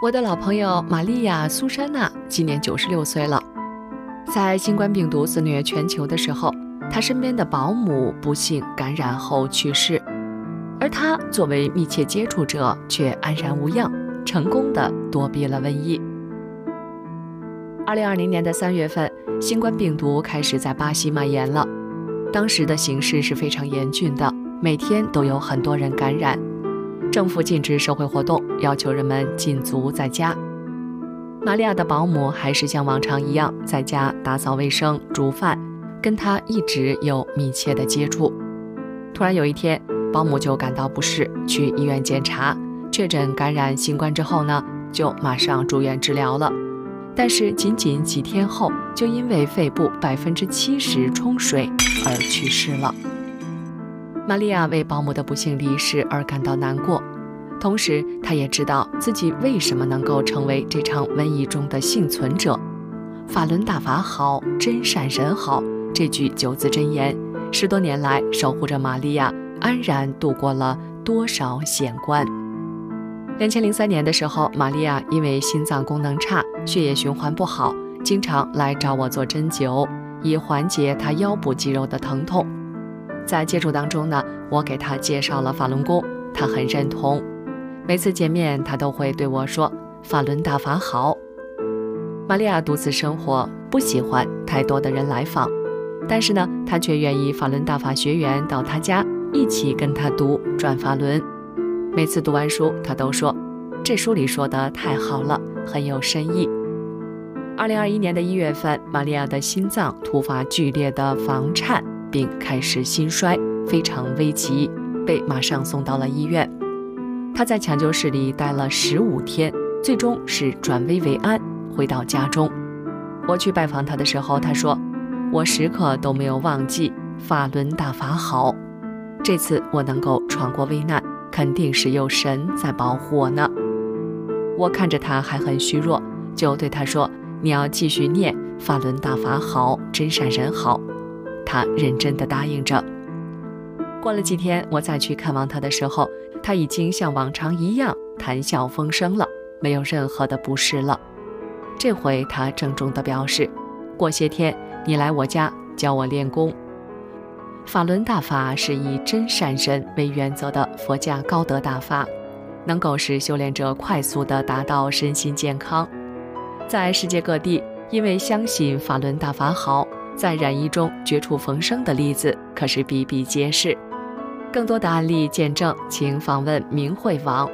我的老朋友玛利亚·苏珊娜今年九十六岁了。在新冠病毒肆虐全球的时候，她身边的保姆不幸感染后去世，而她作为密切接触者却安然无恙，成功的躲避了瘟疫。二零二零年的三月份，新冠病毒开始在巴西蔓延了，当时的形势是非常严峻的，每天都有很多人感染。政府禁止社会活动，要求人们禁足在家。玛利亚的保姆还是像往常一样在家打扫卫生、煮饭，跟她一直有密切的接触。突然有一天，保姆就感到不适，去医院检查，确诊感染新冠之后呢，就马上住院治疗了。但是仅仅几天后，就因为肺部百分之七十充水而去世了。玛利亚为保姆的不幸离世而感到难过，同时她也知道自己为什么能够成为这场瘟疫中的幸存者。法轮大法好，真善人好，这句九字真言，十多年来守护着玛利亚安然度过了多少险关。两千零三年的时候，玛利亚因为心脏功能差，血液循环不好，经常来找我做针灸，以缓解她腰部肌肉的疼痛。在接触当中呢，我给他介绍了法轮功，他很认同。每次见面，他都会对我说：“法轮大法好。”玛利亚独自生活，不喜欢太多的人来访，但是呢，他却愿意法轮大法学员到他家一起跟他读《转法轮》。每次读完书，他都说：“这书里说的太好了，很有深意。”二零二一年的一月份，玛利亚的心脏突发剧烈的房颤。并开始心衰，非常危急，被马上送到了医院。他在抢救室里待了十五天，最终是转危为安，回到家中。我去拜访他的时候，他说：“我时刻都没有忘记法轮大法好。这次我能够闯过危难，肯定是有神在保护我呢。”我看着他还很虚弱，就对他说：“你要继续念法轮大法好，真善人好。”认真地答应着。过了几天，我再去看望他的时候，他已经像往常一样谈笑风生了，没有任何的不适了。这回他郑重地表示：“过些天你来我家教我练功。”法轮大法是以真善人为原则的佛家高德大法，能够使修炼者快速地达到身心健康。在世界各地，因为相信法轮大法好。在染疫中绝处逢生的例子可是比比皆是，更多的案例见证，请访问明慧网。